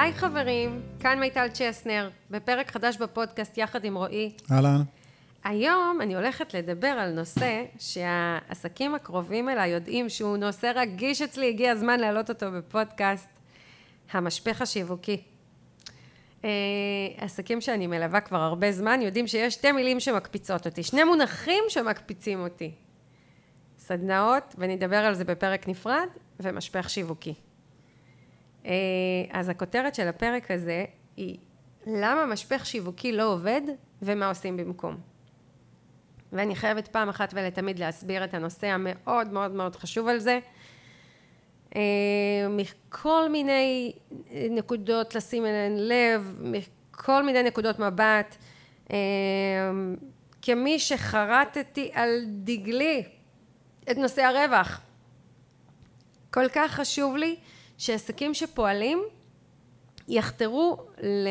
היי חברים, כאן מיטל צ'סנר, בפרק חדש בפודקאסט יחד עם רועי. אהלן. היום אני הולכת לדבר על נושא שהעסקים הקרובים אליי יודעים שהוא נושא רגיש אצלי, הגיע הזמן להעלות אותו בפודקאסט, המשפך השיווקי. אה, עסקים שאני מלווה כבר הרבה זמן יודעים שיש שתי מילים שמקפיצות אותי, שני מונחים שמקפיצים אותי. סדנאות, ונדבר על זה בפרק נפרד, ומשפך שיווקי. אה, אז הכותרת של הפרק הזה היא למה משפך שיווקי לא עובד ומה עושים במקום. ואני חייבת פעם אחת ולתמיד להסביר את הנושא המאוד מאוד מאוד חשוב על זה. אה, מכל מיני נקודות לשים אליהן לב, מכל מיני נקודות מבט. אה, כמי שחרטתי על דגלי את נושא הרווח. כל כך חשוב לי שעסקים שפועלים יחתרו ל...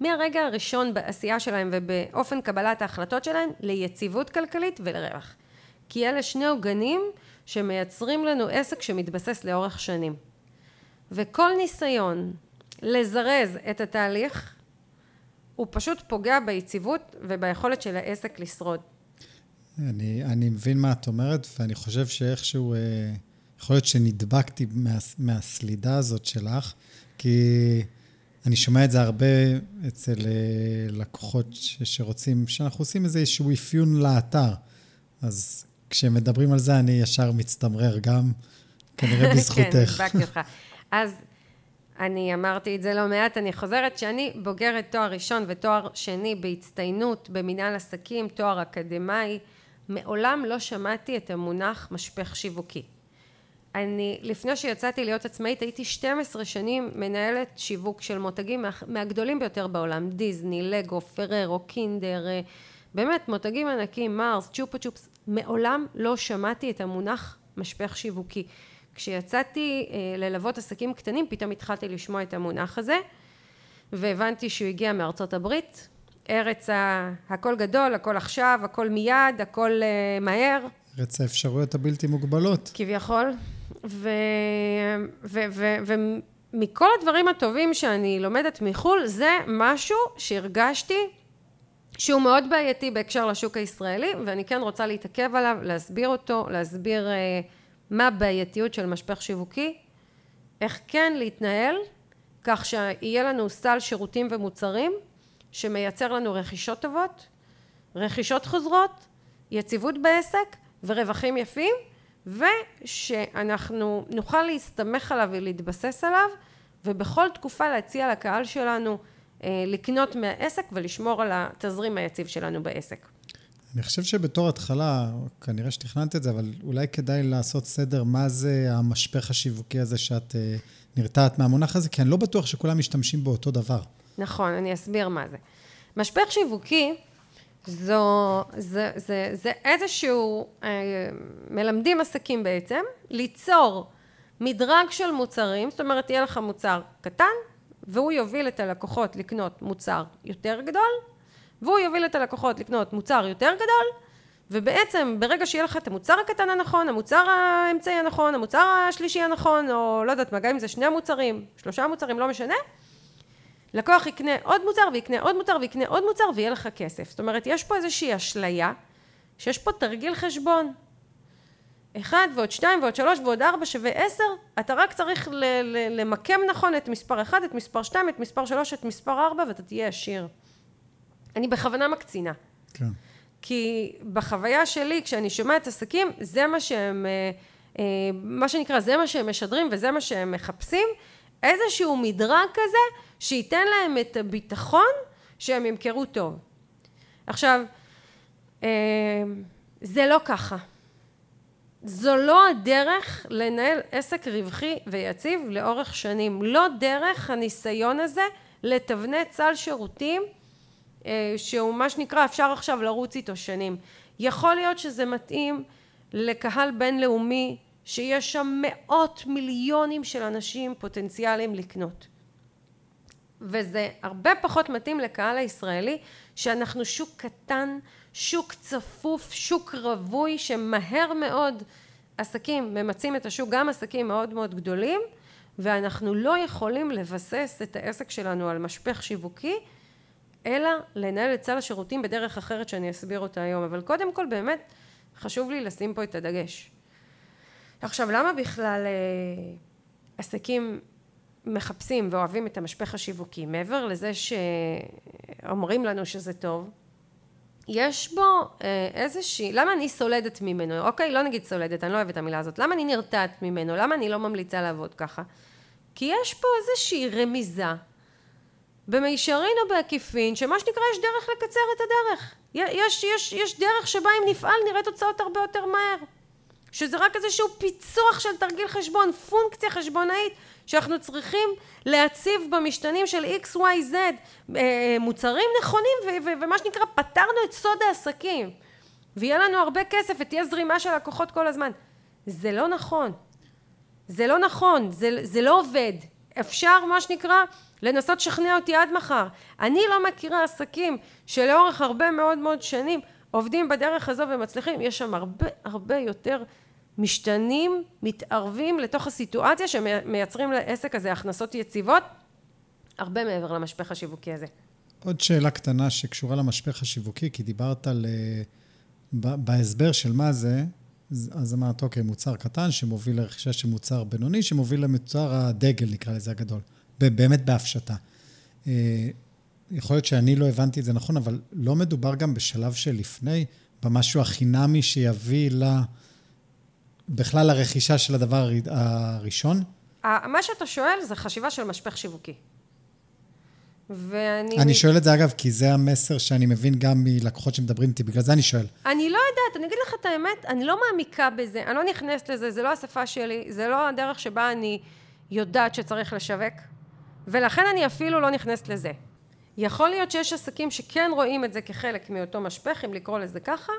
מהרגע הראשון בעשייה שלהם ובאופן קבלת ההחלטות שלהם ליציבות כלכלית ולרווח. כי אלה שני עוגנים שמייצרים לנו עסק שמתבסס לאורך שנים. וכל ניסיון לזרז את התהליך הוא פשוט פוגע ביציבות וביכולת של העסק לשרוד. אני, אני מבין מה את אומרת, ואני חושב שאיכשהו, אה, יכול להיות שנדבקתי מה, מהסלידה הזאת שלך, כי אני שומע את זה הרבה אצל אה, לקוחות ש, שרוצים, שאנחנו עושים איזשהו אפיון לאתר. אז כשמדברים על זה, אני ישר מצטמרר גם, כנראה בזכותך. כן, נדבקתי אותך. אז אני אמרתי את זה לא מעט, אני חוזרת שאני בוגרת תואר ראשון ותואר שני בהצטיינות במנהל עסקים, תואר אקדמאי. מעולם לא שמעתי את המונח משפך שיווקי. אני, לפני שיצאתי להיות עצמאית, הייתי 12 שנים מנהלת שיווק של מותגים מה, מהגדולים ביותר בעולם, דיסני, לגו, פררו, קינדר, אה, באמת מותגים ענקים, מרס, צ'ופה צ'ופס, מעולם לא שמעתי את המונח משפך שיווקי. כשיצאתי אה, ללוות עסקים קטנים, פתאום התחלתי לשמוע את המונח הזה, והבנתי שהוא הגיע מארצות הברית, ארץ ה... הכל גדול, הכל עכשיו, הכל מיד, הכל uh, מהר. ארץ האפשרויות הבלתי מוגבלות. כביכול. ו... ו... ו... ומכל הדברים הטובים שאני לומדת מחו"ל, זה משהו שהרגשתי שהוא מאוד בעייתי בהקשר לשוק הישראלי, ואני כן רוצה להתעכב עליו, להסביר אותו, להסביר uh, מה הבעייתיות של משפך שיווקי, איך כן להתנהל, כך שיהיה לנו סל שירותים ומוצרים שמייצר לנו רכישות טובות, רכישות חוזרות, יציבות בעסק ורווחים יפים, ושאנחנו נוכל להסתמך עליו ולהתבסס עליו, ובכל תקופה להציע לקהל שלנו אה, לקנות מהעסק ולשמור על התזרים היציב שלנו בעסק. אני חושב שבתור התחלה, כנראה שתכננת את זה, אבל אולי כדאי לעשות סדר מה זה המשפך השיווקי הזה שאת אה, נרתעת מהמונח הזה, כי אני לא בטוח שכולם משתמשים באותו דבר. נכון, אני אסביר מה זה. משפך שיווקי זו, זה, זה, זה איזשהו, אה, מלמדים עסקים בעצם, ליצור מדרג של מוצרים, זאת אומרת יהיה לך מוצר קטן, והוא יוביל את הלקוחות לקנות מוצר יותר גדול, והוא יוביל את הלקוחות לקנות מוצר יותר גדול, ובעצם ברגע שיהיה לך את המוצר הקטן הנכון, המוצר האמצעי הנכון, המוצר השלישי הנכון, או לא יודעת מה, גם אם זה שני מוצרים, שלושה מוצרים, לא משנה, לקוח יקנה עוד מוצר ויקנה עוד מוצר ויקנה עוד מוצר ויהיה לך כסף. זאת אומרת, יש פה איזושהי אשליה שיש פה תרגיל חשבון. אחד ועוד שתיים ועוד שלוש ועוד ארבע שווה עשר, אתה רק צריך ל- ל- למקם נכון את מספר אחד, את מספר שתיים, את מספר שלוש, את מספר ארבע ואתה תהיה עשיר. אני בכוונה מקצינה. כן. כי בחוויה שלי, כשאני שומעת עסקים, זה מה שהם, אה, אה, מה שנקרא, זה מה שהם משדרים וזה מה שהם מחפשים, איזשהו מדרג כזה שייתן להם את הביטחון שהם ימכרו טוב. עכשיו, אה, זה לא ככה. זו לא הדרך לנהל עסק רווחי ויציב לאורך שנים. לא דרך הניסיון הזה לתבנת סל שירותים אה, שהוא מה שנקרא אפשר עכשיו לרוץ איתו שנים. יכול להיות שזה מתאים לקהל בינלאומי שיש שם מאות מיליונים של אנשים פוטנציאליים לקנות. וזה הרבה פחות מתאים לקהל הישראלי שאנחנו שוק קטן, שוק צפוף, שוק רווי שמהר מאוד עסקים ממצים את השוק, גם עסקים מאוד מאוד גדולים ואנחנו לא יכולים לבסס את העסק שלנו על משפך שיווקי, אלא לנהל את סל השירותים בדרך אחרת שאני אסביר אותה היום. אבל קודם כל באמת חשוב לי לשים פה את הדגש. עכשיו, למה בכלל אה, עסקים מחפשים ואוהבים את המשפך השיווקי? מעבר לזה שאומרים לנו שזה טוב, יש בו אה, איזושהי, למה אני סולדת ממנו? אוקיי, לא נגיד סולדת, אני לא אוהבת את המילה הזאת. למה אני נרתעת ממנו? למה אני לא ממליצה לעבוד ככה? כי יש פה איזושהי רמיזה, במישרין או בעקיפין, שמה שנקרא יש דרך לקצר את הדרך. יש, יש, יש דרך שבה אם נפעל נראה תוצאות הרבה יותר מהר. שזה רק איזשהו פיצוח של תרגיל חשבון, פונקציה חשבונאית שאנחנו צריכים להציב במשתנים של XYZ אה, מוצרים נכונים ומה שנקרא פתרנו את סוד העסקים ויהיה לנו הרבה כסף ותהיה זרימה של לקוחות כל הזמן. זה לא נכון. זה לא נכון, זה, זה לא עובד. אפשר מה שנקרא לנסות לשכנע אותי עד מחר. אני לא מכירה עסקים שלאורך הרבה מאוד מאוד שנים עובדים בדרך הזו ומצליחים, יש שם הרבה הרבה יותר משתנים, מתערבים לתוך הסיטואציה שמייצרים לעסק הזה הכנסות יציבות, הרבה מעבר למשפך השיווקי הזה. עוד שאלה קטנה שקשורה למשפך השיווקי, כי דיברת על... אה, בהסבר של מה זה, אז אמרת, אוקיי, מוצר קטן שמוביל לרכישה של מוצר בינוני, שמוביל למוצר הדגל, נקרא לזה, הגדול. באמת בהפשטה. אה, יכול להיות שאני לא הבנתי את זה נכון, אבל לא מדובר גם בשלב שלפני, במשהו החינמי שיביא ל... לה... בכלל הרכישה של הדבר הראשון? מה שאתה שואל זה חשיבה של משפך שיווקי. ואני... אני שואל את זה אגב, כי זה המסר שאני מבין גם מלקוחות שמדברים איתי, בגלל זה אני שואל. אני לא יודעת, אני אגיד לך את האמת, אני לא מעמיקה בזה, אני לא נכנסת לזה, זה לא השפה שלי, זה לא הדרך שבה אני יודעת שצריך לשווק, ולכן אני אפילו לא נכנסת לזה. יכול להיות שיש עסקים שכן רואים את זה כחלק מאותו משפך, אם לקרוא לזה ככה.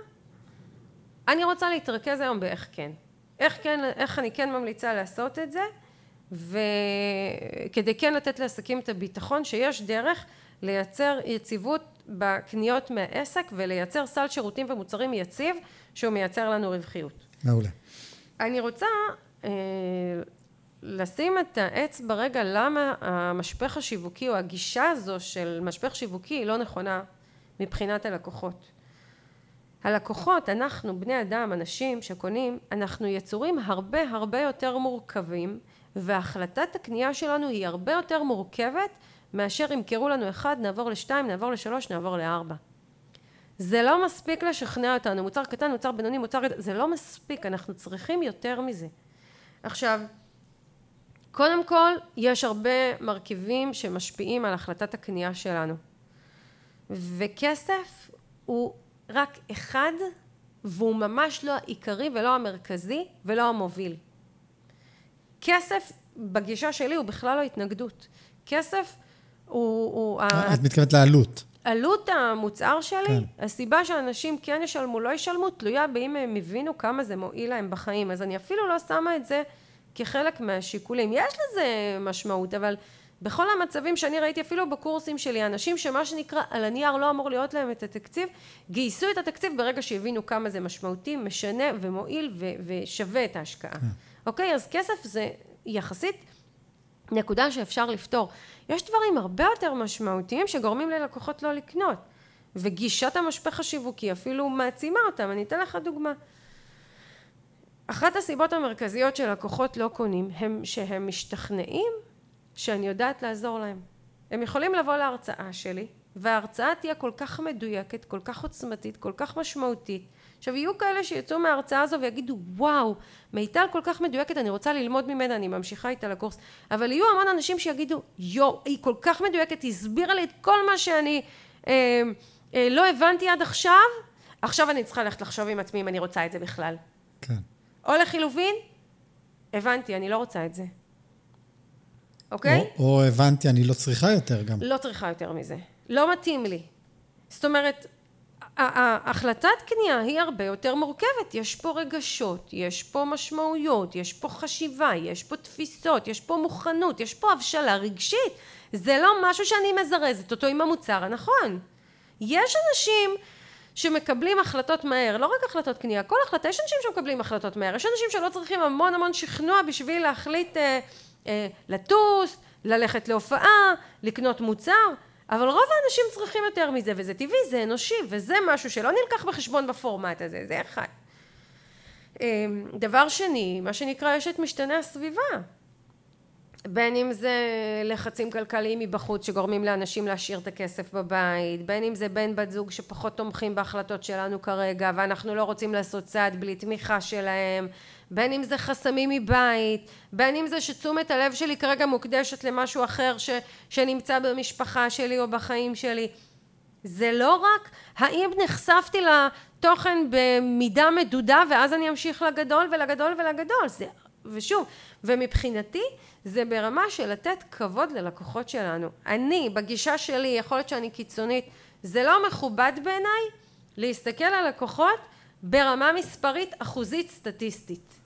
אני רוצה להתרכז היום באיך כן. איך, כן, איך אני כן ממליצה לעשות את זה, וכדי כן לתת לעסקים את הביטחון שיש דרך לייצר יציבות בקניות מהעסק ולייצר סל שירותים ומוצרים יציב שהוא מייצר לנו רווחיות. מעולה. אני רוצה אה, לשים את האצבע רגע למה המשפך השיווקי או הגישה הזו של משפך שיווקי היא לא נכונה מבחינת הלקוחות. הלקוחות, אנחנו בני אדם, אנשים שקונים, אנחנו יצורים הרבה הרבה יותר מורכבים והחלטת הקנייה שלנו היא הרבה יותר מורכבת מאשר ימכרו לנו אחד, נעבור לשתיים, נעבור לשלוש, נעבור לארבע. זה לא מספיק לשכנע אותנו, מוצר קטן, מוצר בינוני, מוצר... זה לא מספיק, אנחנו צריכים יותר מזה. עכשיו, קודם כל, יש הרבה מרכיבים שמשפיעים על החלטת הקנייה שלנו. וכסף הוא רק אחד והוא ממש לא העיקרי ולא המרכזי ולא המוביל. כסף בגישה שלי הוא בכלל לא התנגדות. כסף הוא... הוא את מתכוונת לעלות. עלות המוצר שלי, כן. הסיבה שאנשים כן ישלמו, לא ישלמו, תלויה באם הם הבינו כמה זה מועיל להם בחיים. אז אני אפילו לא שמה את זה כחלק מהשיקולים. יש לזה משמעות, אבל בכל המצבים שאני ראיתי אפילו בקורסים שלי אנשים שמה שנקרא על הנייר לא אמור להיות להם את התקציב גייסו את התקציב ברגע שהבינו כמה זה משמעותי משנה ומועיל ו- ושווה את ההשקעה. כן. אוקיי אז כסף זה יחסית נקודה שאפשר לפתור. יש דברים הרבה יותר משמעותיים שגורמים ללקוחות לא לקנות. וגישת המשפך השיווקי אפילו מעצימה אותם. אני אתן לך דוגמה. אחת הסיבות המרכזיות שלקוחות לא קונים הם שהם משתכנעים שאני יודעת לעזור להם. הם יכולים לבוא להרצאה שלי, וההרצאה תהיה כל כך מדויקת, כל כך עוצמתית, כל כך משמעותית. עכשיו יהיו כאלה שיצאו מההרצאה הזו ויגידו וואו מיטל כל כך מדויקת אני רוצה ללמוד ממנה אני ממשיכה איתה לקורס. אבל יהיו המון אנשים שיגידו יואו היא כל כך מדויקת היא הסבירה לי את כל מה שאני אה, אה, לא הבנתי עד עכשיו. עכשיו אני צריכה ללכת לחשוב עם עצמי אם אני רוצה את זה בכלל. כן. או לחילופין הבנתי אני לא רוצה את זה אוקיי? או, או הבנתי, אני לא צריכה יותר גם. לא צריכה יותר מזה. לא מתאים לי. זאת אומרת, ההחלטת קנייה היא הרבה יותר מורכבת. יש פה רגשות, יש פה משמעויות, יש פה חשיבה, יש פה תפיסות, יש פה מוכנות, יש פה הבשלה רגשית. זה לא משהו שאני מזרזת אותו עם המוצר הנכון. יש אנשים שמקבלים החלטות מהר, לא רק החלטות קנייה, כל החלטה, יש אנשים שמקבלים החלטות מהר, יש אנשים שלא צריכים המון המון שכנוע בשביל להחליט אה, לטוס, ללכת להופעה, לקנות מוצר, אבל רוב האנשים צריכים יותר מזה, וזה טבעי, זה אנושי, וזה משהו שלא נלקח בחשבון בפורמט הזה, זה אחד. אה, דבר שני, מה שנקרא, יש את משתנה הסביבה. בין אם זה לחצים כלכליים מבחוץ שגורמים לאנשים להשאיר את הכסף בבית, בין אם זה בן בת זוג שפחות תומכים בהחלטות שלנו כרגע ואנחנו לא רוצים לעשות צעד בלי תמיכה שלהם, בין אם זה חסמים מבית, בין אם זה שתשומת הלב שלי כרגע מוקדשת למשהו אחר ש, שנמצא במשפחה שלי או בחיים שלי. זה לא רק האם נחשפתי לתוכן במידה מדודה ואז אני אמשיך לגדול ולגדול ולגדול, זה, ושוב, ומבחינתי זה ברמה של לתת כבוד ללקוחות שלנו. אני, בגישה שלי, יכול להיות שאני קיצונית, זה לא מכובד בעיניי להסתכל על לקוחות ברמה מספרית, אחוזית, סטטיסטית.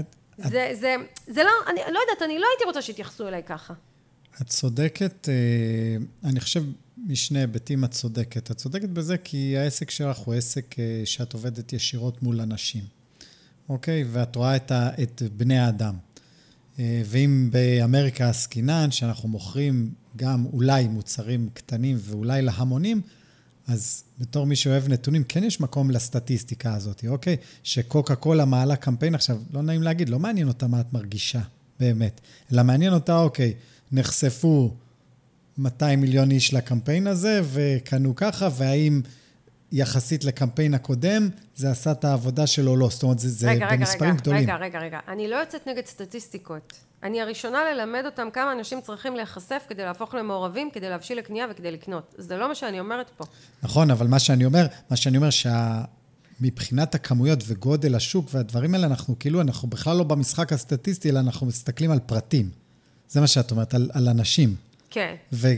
את, זה. זה, זה לא, אני לא יודעת, אני לא הייתי רוצה שיתייחסו אליי ככה. את צודקת, אה, אני חושב משני היבטים את צודקת. את צודקת בזה כי העסק שלך הוא עסק אה, שאת עובדת ישירות מול אנשים, אוקיי? ואת רואה את, ה, את בני האדם. אה, ואם באמריקה עסקינן, שאנחנו מוכרים גם אולי מוצרים קטנים ואולי להמונים, אז בתור מי שאוהב נתונים, כן יש מקום לסטטיסטיקה הזאת, אוקיי? שקוקה קולה מעלה קמפיין עכשיו, לא נעים להגיד, לא מעניין אותה מה את מרגישה, באמת. אלא מעניין אותה, אוקיי, נחשפו 200 מיליון איש לקמפיין הזה, וקנו ככה, והאם יחסית לקמפיין הקודם, זה עשה את העבודה שלו לא. זאת אומרת, זה, זה רגע, במספרים רגע, גדולים. רגע, רגע, רגע. אני לא יוצאת נגד סטטיסטיקות. אני הראשונה ללמד אותם כמה אנשים צריכים להיחשף כדי להפוך למעורבים, כדי להבשיל לקנייה וכדי לקנות. זה לא מה שאני אומרת פה. נכון, אבל מה שאני אומר, מה שאני אומר שמבחינת הכמויות וגודל השוק והדברים האלה, אנחנו כאילו, אנחנו בכלל לא במשחק הסטטיסטי, אלא אנחנו מסתכלים על פרטים. זה מה שאת אומרת, על, על אנשים. כן. ו,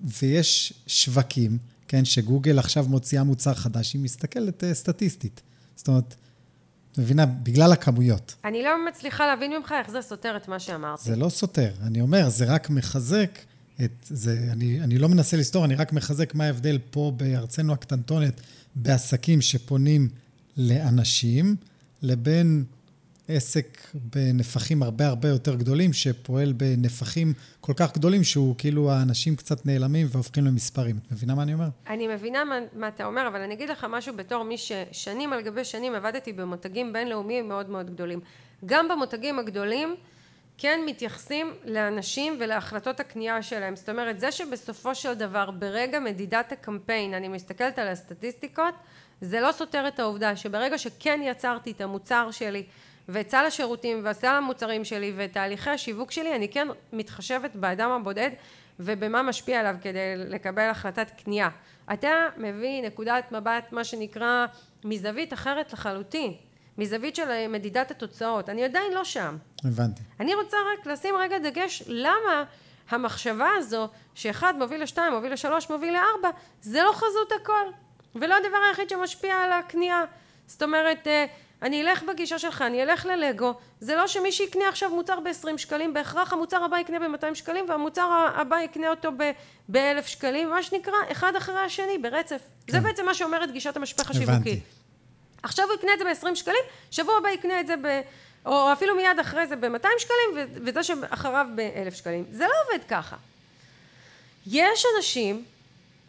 ויש שווקים כן, שגוגל עכשיו מוציאה מוצר חדש, היא מסתכלת uh, סטטיסטית. זאת אומרת, מבינה, בגלל הכמויות. אני לא מצליחה להבין ממך איך זה סותר את מה שאמרתי. זה לא סותר, אני אומר, זה רק מחזק את זה, אני, אני לא מנסה לסתור, אני רק מחזק מה ההבדל פה בארצנו הקטנטונת, בעסקים שפונים לאנשים, לבין עסק בנפחים הרבה הרבה יותר גדולים, שפועל בנפחים כל כך גדולים, שהוא כאילו האנשים קצת נעלמים והופכים למספרים. את מבינה מה אני אומר? אני מבינה מה, מה אתה אומר, אבל אני אגיד לך משהו בתור מי ששנים על גבי שנים עבדתי במותגים בינלאומיים מאוד מאוד גדולים. גם במותגים הגדולים כן מתייחסים לאנשים ולהחלטות הקנייה שלהם. זאת אומרת, זה שבסופו של דבר ברגע מדידת הקמפיין, אני מסתכלת על הסטטיסטיקות, זה לא סותר את העובדה שברגע שכן יצרתי את המוצר שלי ואת סל השירותים וסל המוצרים שלי ואת תהליכי השיווק שלי, אני כן מתחשבת באדם הבודד ובמה משפיע עליו כדי לקבל החלטת קנייה. אתה מביא נקודת מבט, מה שנקרא, מזווית אחרת לחלוטין, מזווית של מדידת התוצאות. אני עדיין לא שם. הבנתי. אני רוצה רק לשים רגע דגש למה המחשבה הזו שאחד מוביל לשתיים, מוביל לשלוש, מוביל לארבע, זה לא חזות הכל, ולא הדבר היחיד שמשפיע על הקנייה. זאת אומרת, אה, אני אלך בגישה שלך, אני אלך ללגו, זה לא שמי שיקנה עכשיו מוצר ב-20 שקלים, בהכרח המוצר הבא יקנה ב-200 שקלים והמוצר הבא יקנה אותו ב-1000 שקלים, מה שנקרא, אחד אחרי השני, ברצף. כן. זה בעצם מה שאומרת גישת המשפך השיווקי. עכשיו הוא יקנה את זה ב-20 שקלים, שבוע הבא יקנה את זה ב... או אפילו מיד אחרי זה ב-200 שקלים, וזה שאחריו ב-1000 שקלים. זה לא עובד ככה. יש אנשים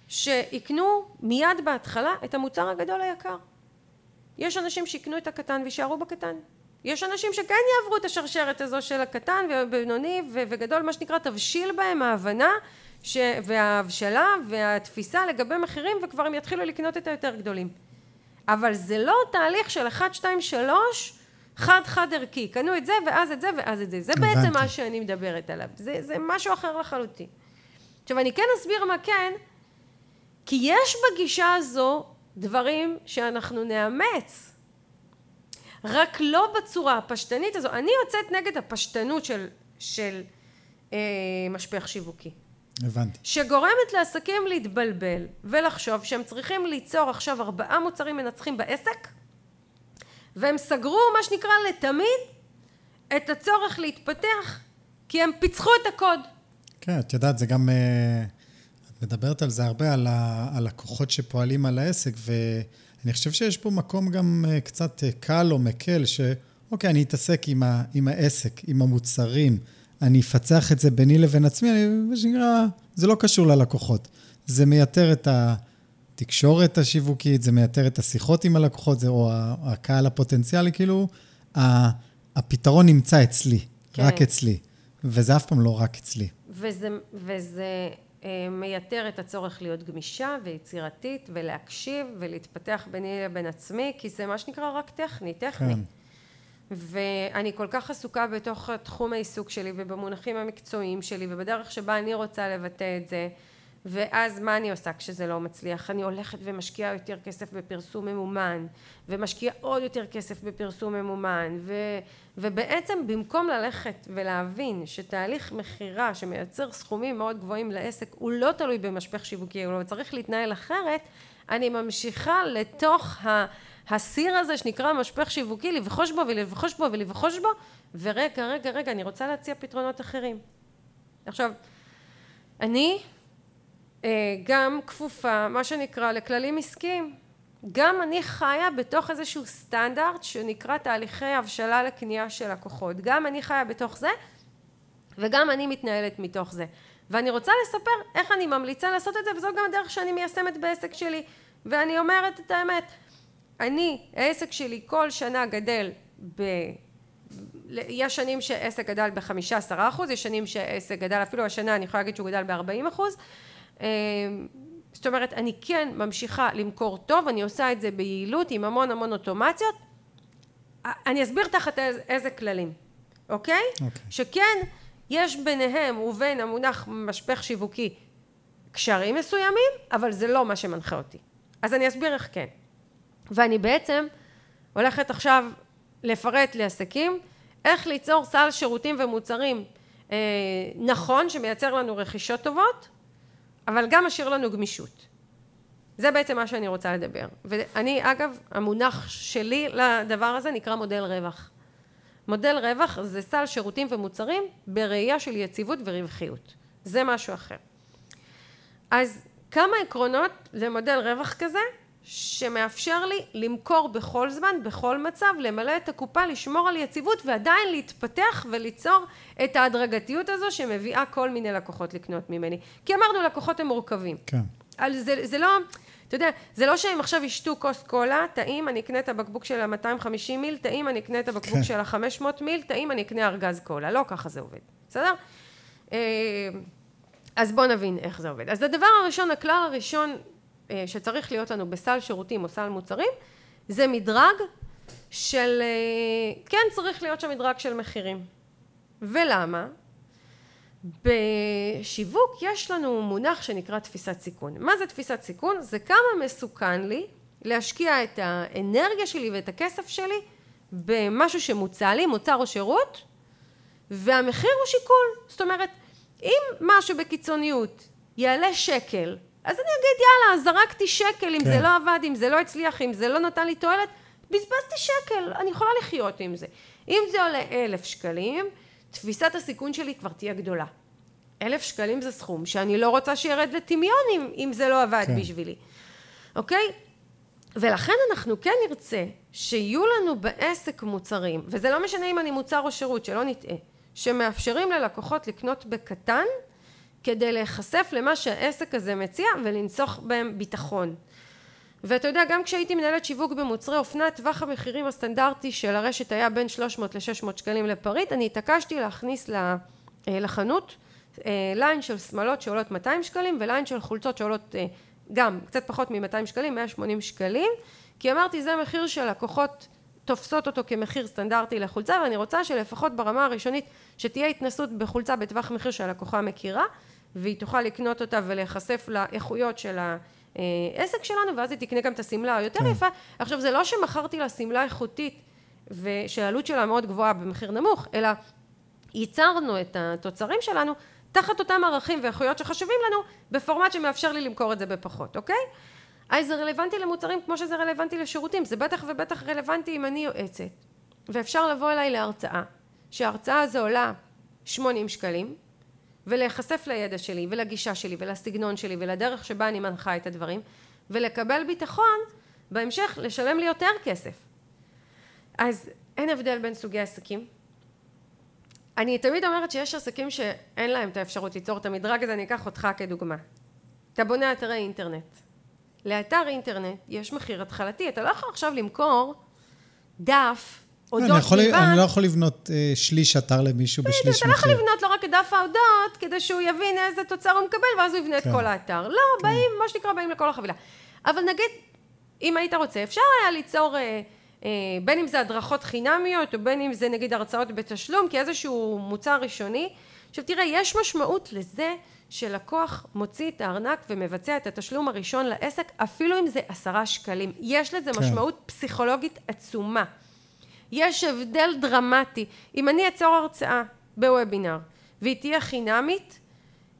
שיקנו מיד בהתחלה את המוצר הגדול היקר. יש אנשים שיקנו את הקטן ויישארו בקטן. יש אנשים שכן יעברו את השרשרת הזו של הקטן ובינוני וגדול, מה שנקרא, תבשיל בהם ההבנה ש... וההבשלה והתפיסה לגבי מחירים וכבר הם יתחילו לקנות את היותר גדולים. אבל זה לא תהליך של 1, 2, 3, חד חד ערכי. קנו את זה ואז את זה ואז את זה. זה הבנתי. בעצם מה שאני מדברת עליו. זה, זה משהו אחר לחלוטין. עכשיו אני כן אסביר מה כן, כי יש בגישה הזו דברים שאנחנו נאמץ, רק לא בצורה הפשטנית הזו. אני יוצאת נגד הפשטנות של, של אה, משפך שיווקי. הבנתי. שגורמת לעסקים להתבלבל ולחשוב שהם צריכים ליצור עכשיו ארבעה מוצרים מנצחים בעסק והם סגרו מה שנקרא לתמיד את הצורך להתפתח כי הם פיצחו את הקוד. כן, את יודעת, זה גם... אה, מדברת על זה הרבה, על הלקוחות שפועלים על העסק, ואני חושב שיש פה מקום גם אה, קצת אה, קל או מקל, שאוקיי, אני אתעסק עם, ה, עם העסק, עם המוצרים, אני אפצח את זה ביני לבין עצמי, אני, מה שנקרא, זה לא קשור ללקוחות. זה מייתר את התקשורת השיווקית, זה מייתר את השיחות עם הלקוחות, זה, או הקהל הפוטנציאלי, כאילו, הפתרון נמצא אצלי, כן. רק אצלי. וזה אף פעם לא רק אצלי. וזה, וזה מייתר את הצורך להיות גמישה ויצירתית ולהקשיב ולהתפתח ביני לבין עצמי, כי זה מה שנקרא רק טכני, טכני. כן. ואני כל כך עסוקה בתוך תחום העיסוק שלי ובמונחים המקצועיים שלי ובדרך שבה אני רוצה לבטא את זה ואז מה אני עושה כשזה לא מצליח? אני הולכת ומשקיעה יותר כסף בפרסום ממומן ומשקיעה עוד יותר כסף בפרסום ממומן ו, ובעצם במקום ללכת ולהבין שתהליך מכירה שמייצר סכומים מאוד גבוהים לעסק הוא לא תלוי במשפך שיווקי הוא צריך להתנהל אחרת אני ממשיכה לתוך ה... הסיר הזה שנקרא משפך שיווקי, לבחוש בו ולבחוש בו ולבחוש בו, ורגע, רגע, רגע, אני רוצה להציע פתרונות אחרים. עכשיו, אני גם כפופה, מה שנקרא, לכללים עסקיים. גם אני חיה בתוך איזשהו סטנדרט שנקרא תהליכי הבשלה לקנייה של לקוחות. גם אני חיה בתוך זה, וגם אני מתנהלת מתוך זה. ואני רוצה לספר איך אני ממליצה לעשות את זה, וזו גם הדרך שאני מיישמת בעסק שלי. ואני אומרת את האמת, אני, העסק שלי כל שנה גדל ב... יש שנים שעסק גדל בחמישה עשרה אחוז, יש שנים שעסק גדל, אפילו השנה אני יכולה להגיד שהוא גדל בארבעים אחוז. אמ, זאת אומרת, אני כן ממשיכה למכור טוב, אני עושה את זה ביעילות עם המון המון אוטומציות. אני אסביר תחת איזה, איזה כללים, אוקיי? אוקיי. שכן, יש ביניהם ובין המונח משפך שיווקי קשרים מסוימים, אבל זה לא מה שמנחה אותי. אז אני אסביר איך כן. ואני בעצם הולכת עכשיו לפרט לעסקים איך ליצור סל שירותים ומוצרים אה, נכון שמייצר לנו רכישות טובות אבל גם משאיר לנו גמישות. זה בעצם מה שאני רוצה לדבר. ואני אגב המונח שלי לדבר הזה נקרא מודל רווח. מודל רווח זה סל שירותים ומוצרים בראייה של יציבות ורווחיות. זה משהו אחר. אז כמה עקרונות למודל רווח כזה שמאפשר לי למכור בכל זמן, בכל מצב, למלא את הקופה, לשמור על יציבות ועדיין להתפתח וליצור את ההדרגתיות הזו שמביאה כל מיני לקוחות לקנות ממני. כי אמרנו לקוחות הם מורכבים. כן. זה, זה לא, אתה יודע, זה לא שהם עכשיו ישתו כוס קולה, טעים אני אקנה את הבקבוק של ה-250 מיל, טעים אני אקנה את הבקבוק כן. של ה-500 מיל, טעים אני אקנה ארגז קולה. לא ככה זה עובד, בסדר? אה, אז בואו נבין איך זה עובד. אז הדבר הראשון, הכלל הראשון שצריך להיות לנו בסל שירותים או סל מוצרים זה מדרג של אה, כן צריך להיות שם מדרג של מחירים ולמה? בשיווק יש לנו מונח שנקרא תפיסת סיכון מה זה תפיסת סיכון? זה כמה מסוכן לי להשקיע את האנרגיה שלי ואת הכסף שלי במשהו שמוצע לי, מוצר או שירות והמחיר הוא שיקול זאת אומרת אם משהו בקיצוניות יעלה שקל אז אני אגיד יאללה זרקתי שקל אם כן. זה לא עבד אם זה לא הצליח אם זה לא נתן לי תועלת בזבזתי שקל אני יכולה לחיות עם זה אם זה עולה אלף שקלים תפיסת הסיכון שלי כבר תהיה גדולה אלף שקלים זה סכום שאני לא רוצה שירד לטמיון אם, אם זה לא עבד כן. בשבילי אוקיי ולכן אנחנו כן נרצה שיהיו לנו בעסק מוצרים וזה לא משנה אם אני מוצר או שירות שלא נטעה שמאפשרים ללקוחות לקנות בקטן כדי להיחשף למה שהעסק הזה מציע ולנסוך בהם ביטחון. ואתה יודע גם כשהייתי מנהלת שיווק במוצרי אופנה טווח המחירים הסטנדרטי של הרשת היה בין 300 ל-600 שקלים לפריט אני התעקשתי להכניס אה, לחנות אה, ליין של שמלות שעולות 200 שקלים וליין של חולצות שעולות אה, גם קצת פחות מ-200 שקלים 180 שקלים כי אמרתי זה מחיר שלקוחות תופסות אותו כמחיר סטנדרטי לחולצה ואני רוצה שלפחות ברמה הראשונית שתהיה התנסות בחולצה בטווח מחיר שהלקוחה מכירה והיא תוכל לקנות אותה ולהיחשף לאיכויות של העסק שלנו ואז היא תקנה גם את השמלה היותר כן. יפה. עכשיו זה לא שמכרתי לה שמלה איכותית ושהעלות שלה מאוד גבוהה במחיר נמוך אלא ייצרנו את התוצרים שלנו תחת אותם ערכים ואיכויות שחשובים לנו בפורמט שמאפשר לי למכור את זה בפחות אוקיי? אז זה רלוונטי למוצרים כמו שזה רלוונטי לשירותים. זה בטח ובטח רלוונטי אם אני יועצת ואפשר לבוא אליי להרצאה שההרצאה הזו עולה 80 שקלים ולהיחשף לידע שלי ולגישה שלי ולסגנון שלי ולדרך שבה אני מנחה את הדברים ולקבל ביטחון בהמשך לשלם לי יותר כסף אז אין הבדל בין סוגי עסקים אני תמיד אומרת שיש עסקים שאין להם את האפשרות ליצור את המדרג הזה, אני אקח אותך כדוגמה. אתה בונה אתרי אינטרנט. לאתר אינטרנט יש מחיר התחלתי, אתה לא יכול עכשיו למכור דף אודות אני, יכול, בלבד. אני לא יכול לבנות אה, שליש אתר למישהו בשליש מחיר. אתה לא יכול לבנות לו רק את דף ההודות, כדי שהוא יבין איזה תוצר הוא מקבל, ואז הוא יבנה כן. את כל האתר. לא, באים, מה שנקרא, באים לכל החבילה. אבל נגיד, אם היית רוצה, אפשר היה ליצור, אה, אה, בין אם זה הדרכות חינמיות, או בין אם זה נגיד הרצאות בתשלום, כאיזשהו מוצר ראשוני. עכשיו תראה, יש משמעות לזה שלקוח מוציא את הארנק ומבצע את התשלום הראשון לעסק, אפילו אם זה עשרה שקלים. יש לזה כן. משמעות פסיכולוגית עצומה. יש הבדל דרמטי. אם אני אצור הרצאה בוובינר והיא תהיה חינמית,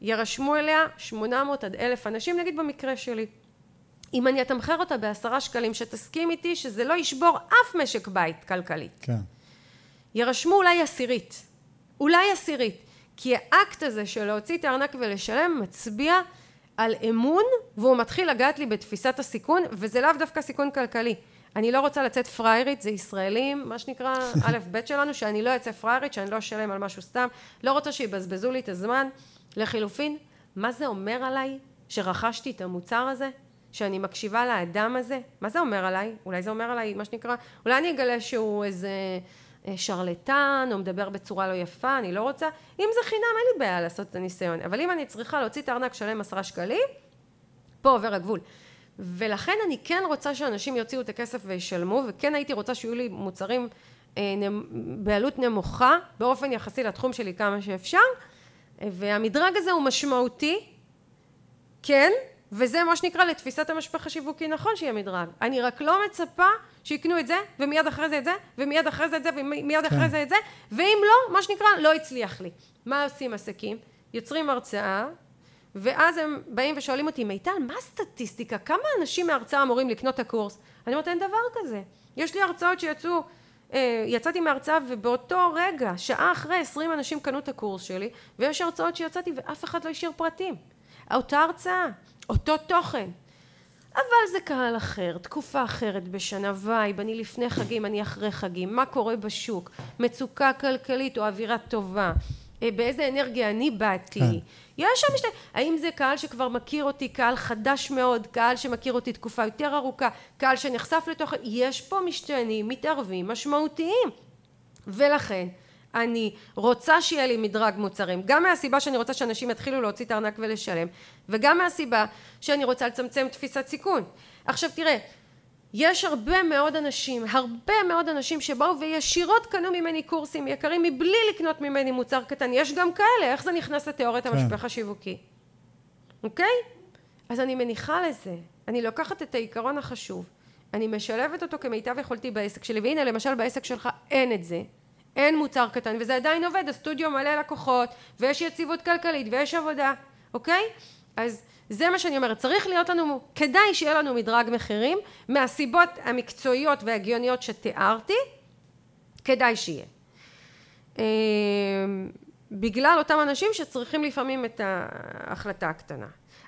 יירשמו אליה 800 עד 1,000 אנשים, נגיד במקרה שלי. אם אני אתמחר אותה בעשרה שקלים, שתסכים איתי שזה לא ישבור אף משק בית כלכלית. כן. יירשמו אולי עשירית. אולי עשירית. כי האקט הזה של להוציא את הארנק ולשלם מצביע על אמון, והוא מתחיל לגעת לי בתפיסת הסיכון, וזה לאו דווקא סיכון כלכלי. אני לא רוצה לצאת פריירית, זה ישראלים, מה שנקרא א' ב' שלנו, שאני לא אצא פריירית, שאני לא אשלם על משהו סתם, לא רוצה שיבזבזו לי את הזמן. לחילופין, מה זה אומר עליי שרכשתי את המוצר הזה? שאני מקשיבה לאדם הזה? מה זה אומר עליי? אולי זה אומר עליי, מה שנקרא, אולי אני אגלה שהוא איזה אה, שרלטן, או מדבר בצורה לא יפה, אני לא רוצה. אם זה חינם, אין לי בעיה לעשות את הניסיון. אבל אם אני צריכה להוציא את הארנק, לשלם עשרה שקלים, פה עובר הגבול. ולכן אני כן רוצה שאנשים יוציאו את הכסף וישלמו, וכן הייתי רוצה שיהיו לי מוצרים אה, בעלות נמוכה, באופן יחסי לתחום שלי כמה שאפשר, והמדרג הזה הוא משמעותי, כן, וזה מה שנקרא לתפיסת המשפך השיווקי נכון שיהיה מדרג. אני רק לא מצפה שיקנו את זה, ומיד אחרי זה את זה, ומיד אחרי זה את זה, ומיד אחרי כן. זה את זה, ואם לא, מה שנקרא, לא הצליח לי. מה עושים עסקים? יוצרים הרצאה, ואז הם באים ושואלים אותי, מיטל, מה הסטטיסטיקה? כמה אנשים מההרצאה אמורים לקנות את הקורס? אני אומרת, אין דבר כזה. יש לי הרצאות שיצאו, אה, יצאתי מההרצאה ובאותו רגע, שעה אחרי 20 אנשים קנו את הקורס שלי, ויש הרצאות שיצאתי ואף אחד לא השאיר פרטים. אותה הרצאה, אותו תוכן. אבל זה קהל אחר, תקופה אחרת בשנה, vibe, אני לפני חגים, אני אחרי חגים, מה קורה בשוק, מצוקה כלכלית או אווירה טובה, באיזה אנרגיה אני באתי, כן. יש שם משתנה, האם זה קהל שכבר מכיר אותי, קהל חדש מאוד, קהל שמכיר אותי תקופה יותר ארוכה, קהל שנחשף לתוכן, יש פה משתנים מתערבים משמעותיים, ולכן אני רוצה שיהיה לי מדרג מוצרים, גם מהסיבה שאני רוצה שאנשים יתחילו להוציא את הארנק ולשלם, וגם מהסיבה שאני רוצה לצמצם תפיסת סיכון. עכשיו תראה, יש הרבה מאוד אנשים, הרבה מאוד אנשים שבאו וישירות קנו ממני קורסים יקרים מבלי לקנות ממני מוצר קטן, יש גם כאלה, איך זה נכנס לתיאוריית כן. המשפך השיווקי, אוקיי? אז אני מניחה לזה, אני לוקחת את העיקרון החשוב, אני משלבת אותו כמיטב יכולתי בעסק שלי, והנה למשל בעסק שלך אין את זה, אין מוצר קטן, וזה עדיין עובד, הסטודיו מלא לקוחות, ויש יציבות כלכלית, ויש עבודה, אוקיי? אז זה מה שאני אומרת, צריך להיות לנו, כדאי שיהיה לנו מדרג מחירים, מהסיבות המקצועיות וההגיוניות שתיארתי, כדאי שיהיה. אה, בגלל אותם אנשים שצריכים לפעמים את ההחלטה הקטנה.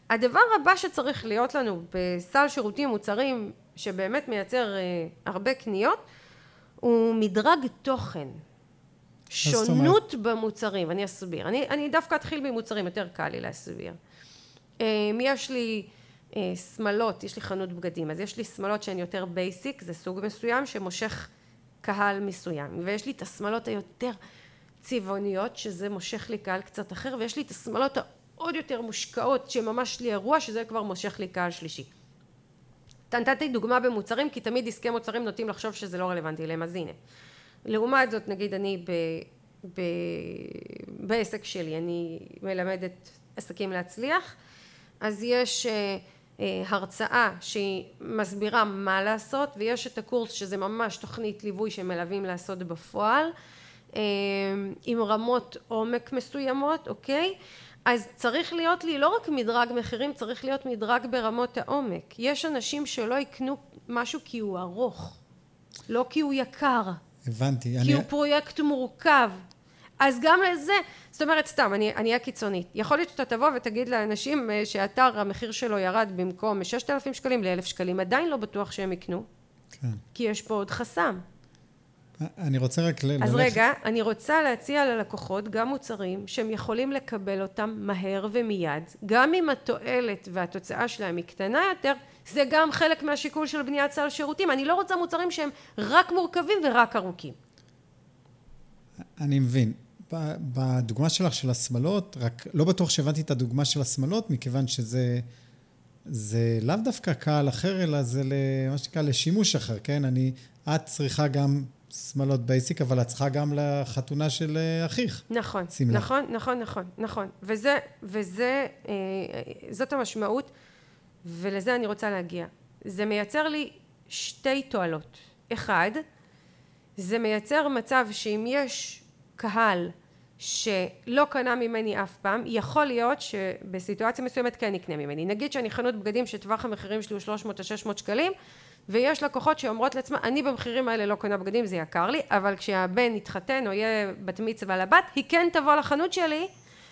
הדבר הבא שצריך להיות לנו בסל שירותים מוצרים שבאמת מייצר אה, הרבה קניות הוא מדרג תוכן. שונות במוצרים, אני אסביר. אני, אני דווקא אתחיל ממוצרים, יותר קל לי להסביר. אה, יש לי אה, שמלות, יש לי חנות בגדים, אז יש לי שמלות שהן יותר basic, זה סוג מסוים שמושך קהל מסוים, ויש לי את השמלות היותר צבעוניות, שזה מושך לי קהל קצת אחר, ויש לי את השמלות העוד יותר מושקעות, שממש לי אירוע, שזה כבר מושך לי קהל שלישי. נתתי דוגמה במוצרים, כי תמיד עסקי מוצרים נוטים לחשוב שזה לא רלוונטי להם, אז הנה. לעומת זאת, נגיד אני ב, ב, בעסק שלי, אני מלמדת עסקים להצליח, אז יש אה, אה, הרצאה שהיא מסבירה מה לעשות, ויש את הקורס שזה ממש תוכנית ליווי שמלווים לעשות בפועל, אה, עם רמות עומק מסוימות, אוקיי? אז צריך להיות לי לא רק מדרג מחירים, צריך להיות מדרג ברמות העומק. יש אנשים שלא יקנו משהו כי הוא ארוך, לא כי הוא יקר. הבנתי. כי אני, הוא פרויקט מורכב. אז גם לזה, זאת אומרת, סתם, אני אני אהיה קיצונית. יכול להיות שאתה תבוא ותגיד לאנשים אה, שאתר המחיר שלו ירד במקום מ-6,000 שקלים ל-1,000 שקלים, עדיין לא בטוח שהם יקנו, כן. כי יש פה עוד חסם. אני רוצה רק ל... אז ללכת- רגע, אני רוצה להציע ללקוחות גם מוצרים שהם יכולים לקבל אותם מהר ומיד, גם אם התועלת והתוצאה שלהם היא קטנה יותר, זה גם חלק מהשיקול של בניית סל שירותים. אני לא רוצה מוצרים שהם רק מורכבים ורק ארוכים. אני מבין. בדוגמה שלך של השמלות, רק לא בטוח שהבנתי את הדוגמה של השמלות, מכיוון שזה זה לאו דווקא קהל אחר, אלא זה למה שנקרא לשימוש אחר, כן? אני, את צריכה גם שמלות בייסיק, אבל את צריכה גם לחתונה של אה, אחיך. נכון, שמלה. נכון, נכון, נכון, נכון. וזה, וזה, אה, זאת המשמעות, ולזה אני רוצה להגיע. זה מייצר לי שתי תועלות. אחד, זה מייצר מצב שאם יש קהל שלא קנה ממני אף פעם, יכול להיות שבסיטואציה מסוימת כן יקנה ממני. נגיד שאני חנות בגדים שטווח המחירים שלי הוא 300 או 600 שקלים, ויש לקוחות שאומרות לעצמן, אני במחירים האלה לא קונה בגדים, זה יקר לי, אבל כשהבן יתחתן או יהיה בת מצווה לבת, היא כן תבוא לחנות שלי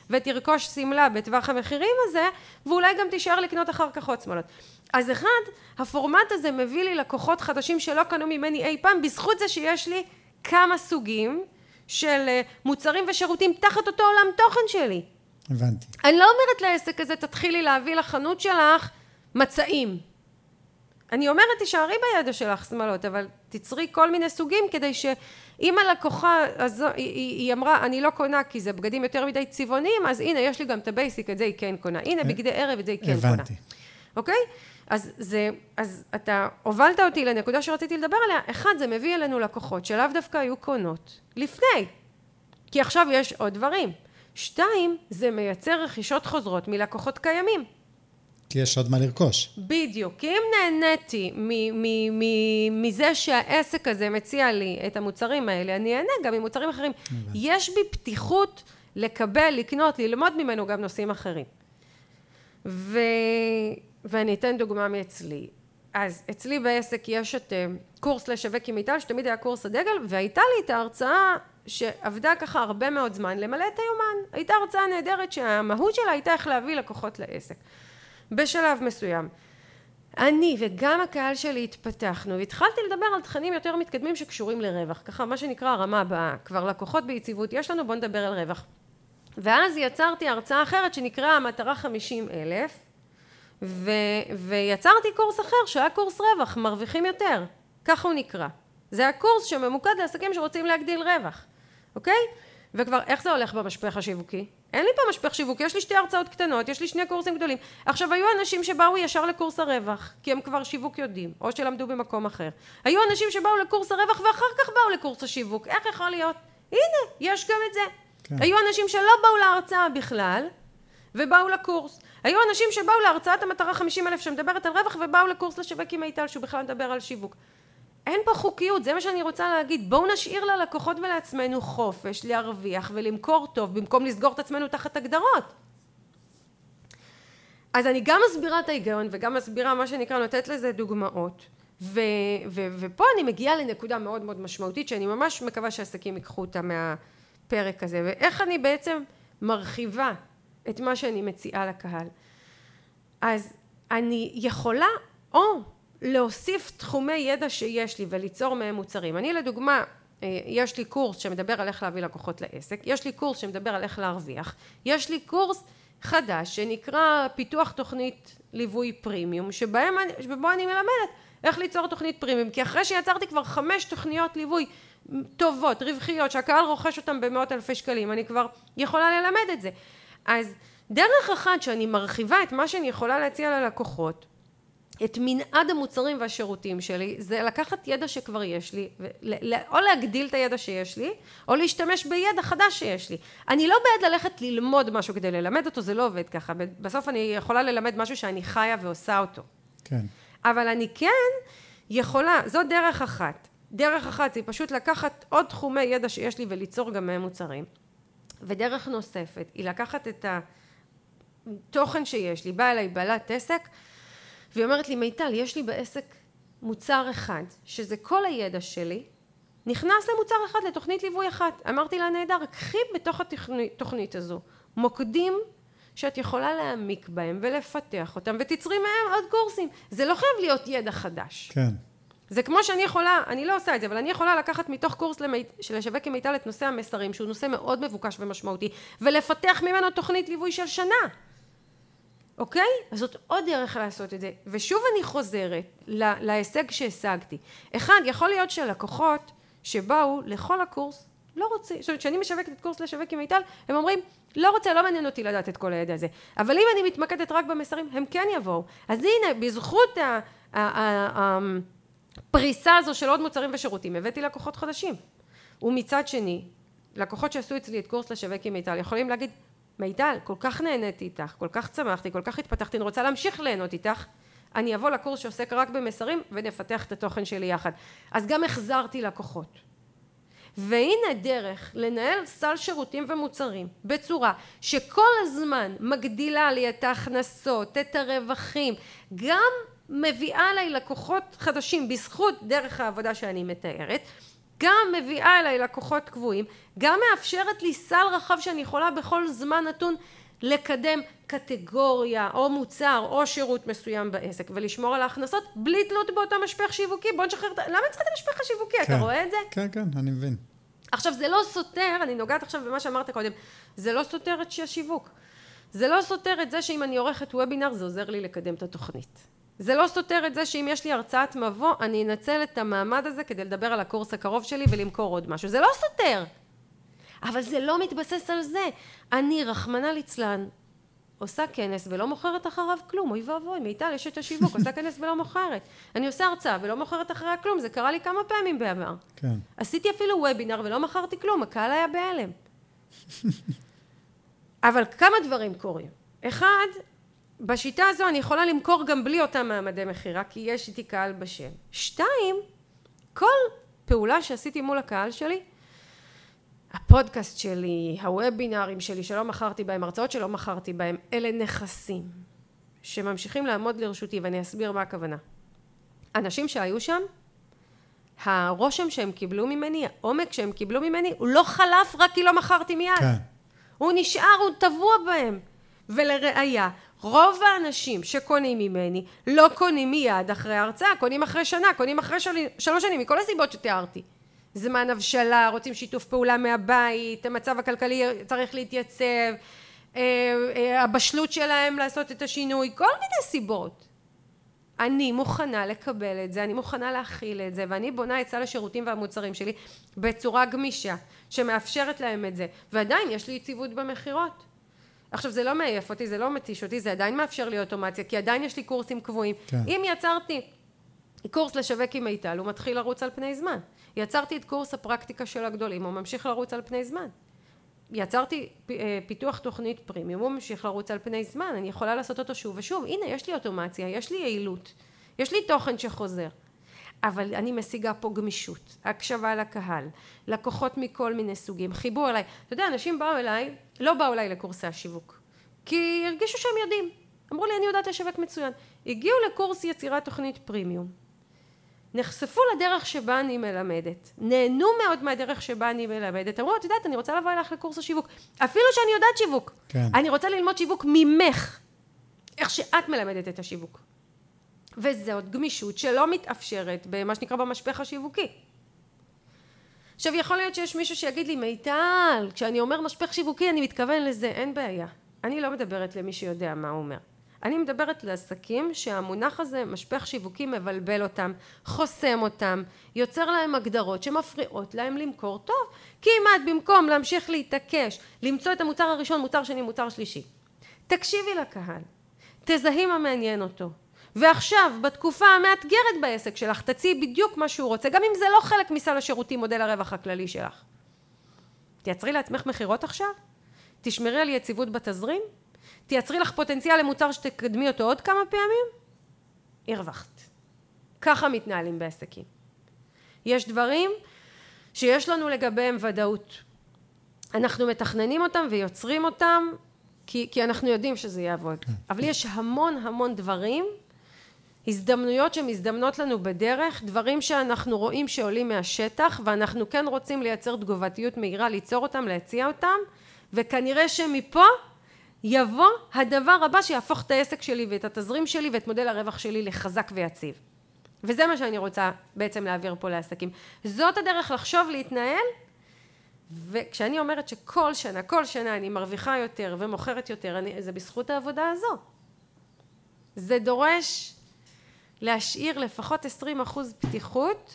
ותרכוש שמלה בטווח המחירים הזה, ואולי גם תישאר לקנות אחר כך עוד שמאלות. אז אחד, הפורמט הזה מביא לי לקוחות חדשים שלא קנו ממני אי פעם, בזכות זה שיש לי כמה סוגים של אה, מוצרים ושירותים תחת אותו עולם תוכן שלי. הבנתי. אני לא אומרת לעסק הזה, תתחילי להביא לחנות שלך מצעים. אני אומרת, תישארי בידע שלך שמלות, אבל תצרי כל מיני סוגים כדי שאם הלקוחה הזו, היא, היא, היא אמרה, אני לא קונה כי זה בגדים יותר מדי צבעוניים, אז הנה, יש לי גם את ה basic, את זה היא כן קונה. הנה, בגדי ערב, את זה היא כן קונה. הבנתי. אוקיי? אז זה, אז אתה הובלת אותי לנקודה שרציתי לדבר עליה. אחד, זה מביא אלינו לקוחות שלאו דווקא היו קונות לפני, כי עכשיו יש עוד דברים. שתיים, זה מייצר רכישות חוזרות מלקוחות קיימים. כי יש עוד מה לרכוש. בדיוק. כי אם נהניתי מ- מ- מ- מזה שהעסק הזה מציע לי את המוצרים האלה, אני אהנה גם ממוצרים אחרים. יש בי פתיחות לקבל, לקנות, ללמוד ממנו גם נושאים אחרים. ו... ואני אתן דוגמה מאצלי. אז אצלי בעסק יש את אה, קורס לשווק עם מיטל, שתמיד היה קורס הדגל, והייתה לי את ההרצאה שעבדה ככה הרבה מאוד זמן למלא את היומן. הייתה הרצאה נהדרת שהמהות שלה הייתה איך להביא לקוחות לעסק. בשלב מסוים. אני וגם הקהל שלי התפתחנו, והתחלתי לדבר על תכנים יותר מתקדמים שקשורים לרווח, ככה מה שנקרא הרמה הבאה, כבר לקוחות ביציבות יש לנו, בואו נדבר על רווח. ואז יצרתי הרצאה אחרת שנקראה המטרה 50 אלף, ו- ויצרתי קורס אחר שהיה קורס רווח, מרוויחים יותר, ככה הוא נקרא. זה הקורס שממוקד לעסקים שרוצים להגדיל רווח, אוקיי? וכבר, איך זה הולך במשפך השיווקי? אין לי פה משפך שיווקי, יש לי שתי הרצאות קטנות, יש לי שני קורסים גדולים. עכשיו, היו אנשים שבאו ישר לקורס הרווח, כי הם כבר שיווק יודעים, או שלמדו במקום אחר. היו אנשים שבאו לקורס הרווח ואחר כך באו לקורס השיווק. איך יכול להיות? הנה, יש גם את זה. כן. היו אנשים שלא באו להרצאה בכלל, ובאו לקורס. היו אנשים שבאו להרצאת המטרה 50 אלף שמדברת על רווח, ובאו לקורס לשווק עם מיטל, שהוא בכלל מדבר על שיווק. אין פה חוקיות, זה מה שאני רוצה להגיד. בואו נשאיר ללקוחות ולעצמנו חופש להרוויח ולמכור טוב, במקום לסגור את עצמנו תחת הגדרות. אז אני גם מסבירה את ההיגיון וגם מסבירה מה שנקרא נותנת לזה דוגמאות. ו- ו- ופה אני מגיעה לנקודה מאוד מאוד משמעותית שאני ממש מקווה שעסקים ייקחו אותה מהפרק הזה ואיך אני בעצם מרחיבה את מה שאני מציעה לקהל. אז אני יכולה או להוסיף תחומי ידע שיש לי וליצור מהם מוצרים. אני לדוגמה, אה, יש לי קורס שמדבר על איך להביא לקוחות לעסק, יש לי קורס שמדבר על איך להרוויח, יש לי קורס חדש שנקרא פיתוח תוכנית ליווי פרימיום, שבהם אני, שבו אני מלמדת איך ליצור תוכנית פרימיום, כי אחרי שיצרתי כבר חמש תוכניות ליווי טובות, רווחיות, שהקהל רוכש אותן במאות אלפי שקלים, אני כבר יכולה ללמד את זה. אז דרך אחת שאני מרחיבה את מה שאני יכולה להציע ללקוחות, את מנעד המוצרים והשירותים שלי, זה לקחת ידע שכבר יש לי, או להגדיל את הידע שיש לי, או להשתמש בידע חדש שיש לי. אני לא בעד ללכת ללמוד משהו כדי ללמד אותו, זה לא עובד ככה. בסוף אני יכולה ללמד משהו שאני חיה ועושה אותו. כן. אבל אני כן יכולה, זו דרך אחת. דרך אחת זה פשוט לקחת עוד תחומי ידע שיש לי וליצור גם מהם מוצרים. ודרך נוספת היא לקחת את התוכן שיש לי, באה אליי בעלת עסק, והיא אומרת לי, מיטל, יש לי בעסק מוצר אחד, שזה כל הידע שלי, נכנס למוצר אחד, לתוכנית ליווי אחת. אמרתי לה, נהדר, קחי בתוך התוכנית הזו מוקדים שאת יכולה להעמיק בהם ולפתח אותם, ותצרי מהם עוד קורסים. זה לא חייב להיות ידע חדש. כן. זה כמו שאני יכולה, אני לא עושה את זה, אבל אני יכולה לקחת מתוך קורס למי, של לשווק עם מיטל את נושא המסרים, שהוא נושא מאוד מבוקש ומשמעותי, ולפתח ממנו תוכנית ליווי של שנה. אוקיי? אז זאת עוד דרך לעשות את זה. ושוב אני חוזרת להישג שהשגתי. אחד, יכול להיות שלקוחות שבאו לכל הקורס לא רוצים, זאת אומרת, כשאני משווקת את קורס לשווק עם מיטל, הם אומרים, לא רוצה, לא מעניין אותי לדעת את כל הידע הזה. אבל אם אני מתמקדת רק במסרים, הם כן יבואו. אז הנה, בזכות הפריסה הזו של עוד מוצרים ושירותים, הבאתי לקוחות חדשים. ומצד שני, לקוחות שעשו אצלי את קורס לשווק עם מיטל, יכולים להגיד, מיטל, כל כך נהניתי איתך, כל כך צמחתי, כל כך התפתחתי, אני רוצה להמשיך ליהנות איתך, אני אבוא לקורס שעוסק רק במסרים ונפתח את התוכן שלי יחד. אז גם החזרתי לקוחות. והנה דרך לנהל סל שירותים ומוצרים בצורה שכל הזמן מגדילה לי את ההכנסות, את הרווחים, גם מביאה אליי לקוחות חדשים בזכות דרך העבודה שאני מתארת, גם מביאה אליי לקוחות קבועים, גם מאפשרת לי סל רחב שאני יכולה בכל זמן נתון לקדם קטגוריה או מוצר או שירות מסוים בעסק ולשמור על ההכנסות בלי תלות באותו משפך שיווקי. בוא נשחרר את... למה צריך את המשפך השיווקי? כן, אתה רואה את זה? כן, כן, אני מבין. עכשיו זה לא סותר, אני נוגעת עכשיו במה שאמרת קודם, זה לא סותר את השיווק. זה לא סותר את זה שאם אני עורכת וובינר זה עוזר לי לקדם את התוכנית. זה לא סותר את זה שאם יש לי הרצאת מבוא אני אנצל את המעמד הזה כדי לדבר על הקורס הקרוב שלי ולמכור עוד משהו. זה לא סותר. אבל זה לא מתבסס על זה. אני, רחמנא ליצלן, עושה כנס ולא מוכרת אחריו כלום, אוי ואבוי, מיטל יש את השיווק, עושה כנס ולא מוכרת. אני עושה הרצאה ולא מוכרת אחריה כלום, זה קרה לי כמה פעמים בעבר. כן. עשיתי אפילו וובינר ולא מכרתי כלום, הקהל היה בהלם. אבל כמה דברים קורים. אחד, בשיטה הזו אני יכולה למכור גם בלי אותם מעמדי מכירה, כי יש איתי קהל בשם. שתיים, כל פעולה שעשיתי מול הקהל שלי, הפודקאסט שלי, הוובינרים שלי שלא מכרתי בהם, הרצאות שלא מכרתי בהם, אלה נכסים שממשיכים לעמוד לרשותי ואני אסביר מה הכוונה. אנשים שהיו שם, הרושם שהם קיבלו ממני, העומק שהם קיבלו ממני, הוא לא חלף רק כי לא מכרתי מיד. כן. הוא נשאר, הוא טבוע בהם. ולראיה, רוב האנשים שקונים ממני לא קונים מיד אחרי ההרצאה, קונים אחרי שנה, קונים אחרי של... שלוש שנים, מכל הסיבות שתיארתי. זמן הבשלה, רוצים שיתוף פעולה מהבית, המצב הכלכלי צריך להתייצב, אה, אה, הבשלות שלהם לעשות את השינוי, כל מיני סיבות. אני מוכנה לקבל את זה, אני מוכנה להכיל את זה, ואני בונה את סל השירותים והמוצרים שלי בצורה גמישה, שמאפשרת להם את זה, ועדיין יש לי יציבות במכירות. עכשיו זה לא מעייף אותי, זה לא מתיש אותי, זה עדיין מאפשר לי אוטומציה, כי עדיין יש לי קורסים קבועים. כן. אם יצרתי קורס לשווק עם מיטל, הוא מתחיל לרוץ על פני זמן. יצרתי את קורס הפרקטיקה של הגדולים, הוא ממשיך לרוץ על פני זמן. יצרתי אה, פיתוח תוכנית פרימיום, הוא ממשיך לרוץ על פני זמן, אני יכולה לעשות אותו שוב ושוב. הנה, יש לי אוטומציה, יש לי יעילות, יש לי תוכן שחוזר. אבל אני משיגה פה גמישות, הקשבה לקהל, לקוחות מכל מיני סוגים, חיבור אליי. אתה יודע, אנשים באו אליי, לא באו אליי לקורסי השיווק, כי הרגישו שהם יודעים. אמרו לי, אני יודעת לשווק מצוין. הגיעו לקורס יצירת תוכנית פרימיום. נחשפו לדרך שבה אני מלמדת, נהנו מאוד מהדרך שבה אני מלמדת, אמרו, את יודעת, אני רוצה לבוא אליך לקורס השיווק, אפילו שאני יודעת שיווק, כן. אני רוצה ללמוד שיווק ממך, איך שאת מלמדת את השיווק. וזאת גמישות שלא מתאפשרת במה שנקרא במשפך השיווקי. עכשיו יכול להיות שיש מישהו שיגיד לי מיטל כשאני אומר משפך שיווקי אני מתכוון לזה אין בעיה אני לא מדברת למי שיודע מה הוא אומר אני מדברת לעסקים שהמונח הזה משפך שיווקי מבלבל אותם, חוסם אותם, יוצר להם הגדרות שמפריעות להם למכור טוב. כמעט במקום להמשיך להתעקש, למצוא את המוצר הראשון, מוצר שני, מוצר שלישי. תקשיבי לקהל, תזהי מה מעניין אותו. ועכשיו, בתקופה המאתגרת בעסק שלך, תציעי בדיוק מה שהוא רוצה, גם אם זה לא חלק מסל השירותים, מודל הרווח הכללי שלך. תייצרי לעצמך מכירות עכשיו? תשמרי על יציבות בתזרים? תייצרי לך פוטנציאל למוצר שתקדמי אותו עוד כמה פעמים, הרווחת. ככה מתנהלים בעסקים. יש דברים שיש לנו לגביהם ודאות. אנחנו מתכננים אותם ויוצרים אותם כי, כי אנחנו יודעים שזה יעבוד. כן. אבל יש המון המון דברים, הזדמנויות שמזדמנות לנו בדרך, דברים שאנחנו רואים שעולים מהשטח ואנחנו כן רוצים לייצר תגובתיות מהירה, ליצור אותם, להציע אותם, וכנראה שמפה יבוא הדבר הבא שיהפוך את העסק שלי ואת התזרים שלי ואת מודל הרווח שלי לחזק ויציב. וזה מה שאני רוצה בעצם להעביר פה לעסקים. זאת הדרך לחשוב, להתנהל, וכשאני אומרת שכל שנה, כל שנה אני מרוויחה יותר ומוכרת יותר, אני, זה בזכות העבודה הזו. זה דורש להשאיר לפחות 20 אחוז פתיחות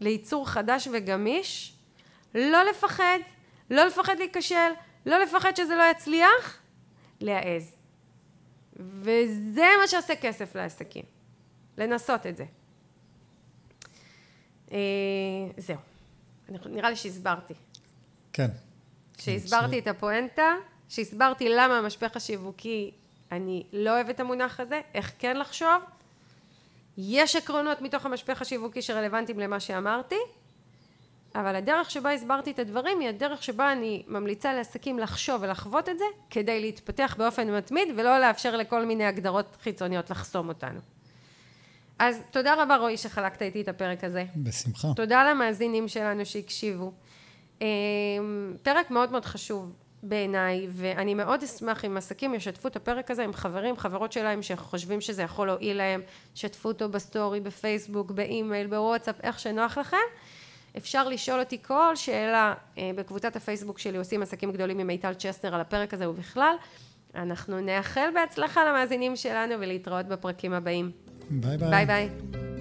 לייצור חדש וגמיש, לא לפחד, לא לפחד להיכשל, לא לפחד שזה לא יצליח, להעז. וזה מה שעושה כסף לעסקים, לנסות את זה. אה, זהו, נראה לי שהסברתי. כן. שהסברתי את הפואנטה, שהסברתי למה המשפך השיווקי, אני לא אוהבת את המונח הזה, איך כן לחשוב. יש עקרונות מתוך המשפך השיווקי שרלוונטיים למה שאמרתי, אבל הדרך שבה הסברתי את הדברים היא הדרך שבה אני ממליצה לעסקים לחשוב ולחוות את זה כדי להתפתח באופן מתמיד ולא לאפשר לכל מיני הגדרות חיצוניות לחסום אותנו. אז תודה רבה רועי שחלקת איתי את הפרק הזה. בשמחה. תודה למאזינים שלנו שהקשיבו. אמ, פרק מאוד מאוד חשוב בעיניי, ואני מאוד אשמח אם עסקים ישתפו את הפרק הזה עם חברים, חברות שלהם שחושבים שזה יכול להועיל להם, שתפו אותו בסטורי, בפייסבוק, באימייל, בוואטסאפ, איך שנוח לכם. אפשר לשאול אותי כל שאלה אה, בקבוצת הפייסבוק שלי, עושים עסקים גדולים עם מיטל צ'סטר על הפרק הזה ובכלל. אנחנו נאחל בהצלחה למאזינים שלנו ולהתראות בפרקים הבאים. ביי ביי. ביי ביי.